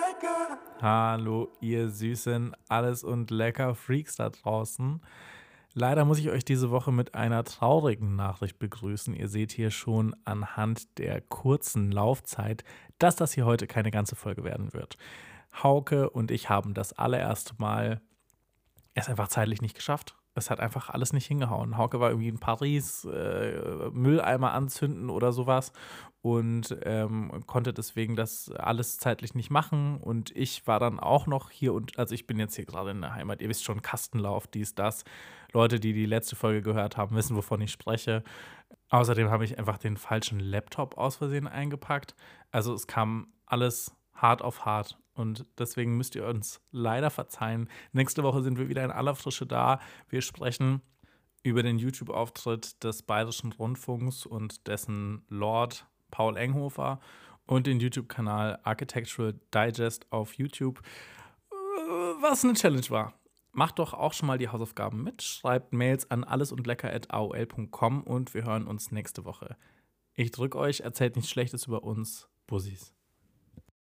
lecker. Hallo, ihr süßen Alles und Lecker Freaks da draußen. Leider muss ich euch diese Woche mit einer traurigen Nachricht begrüßen. Ihr seht hier schon anhand der kurzen Laufzeit, dass das hier heute keine ganze Folge werden wird. Hauke und ich haben das allererste Mal es einfach zeitlich nicht geschafft es hat einfach alles nicht hingehauen. Hauke war irgendwie in Paris, äh, Mülleimer anzünden oder sowas und ähm, konnte deswegen das alles zeitlich nicht machen. Und ich war dann auch noch hier und, also ich bin jetzt hier gerade in der Heimat, ihr wisst schon, Kastenlauf, dies, das. Leute, die die letzte Folge gehört haben, wissen, wovon ich spreche. Außerdem habe ich einfach den falschen Laptop aus Versehen eingepackt. Also es kam alles hart auf hart. Und deswegen müsst ihr uns leider verzeihen. Nächste Woche sind wir wieder in aller Frische da. Wir sprechen über den YouTube-Auftritt des Bayerischen Rundfunks und dessen Lord Paul Enghofer und den YouTube-Kanal Architectural Digest auf YouTube, was eine Challenge war. Macht doch auch schon mal die Hausaufgaben mit, schreibt Mails an allesundlecker.aol.com und wir hören uns nächste Woche. Ich drücke euch, erzählt nichts Schlechtes über uns. Bussis.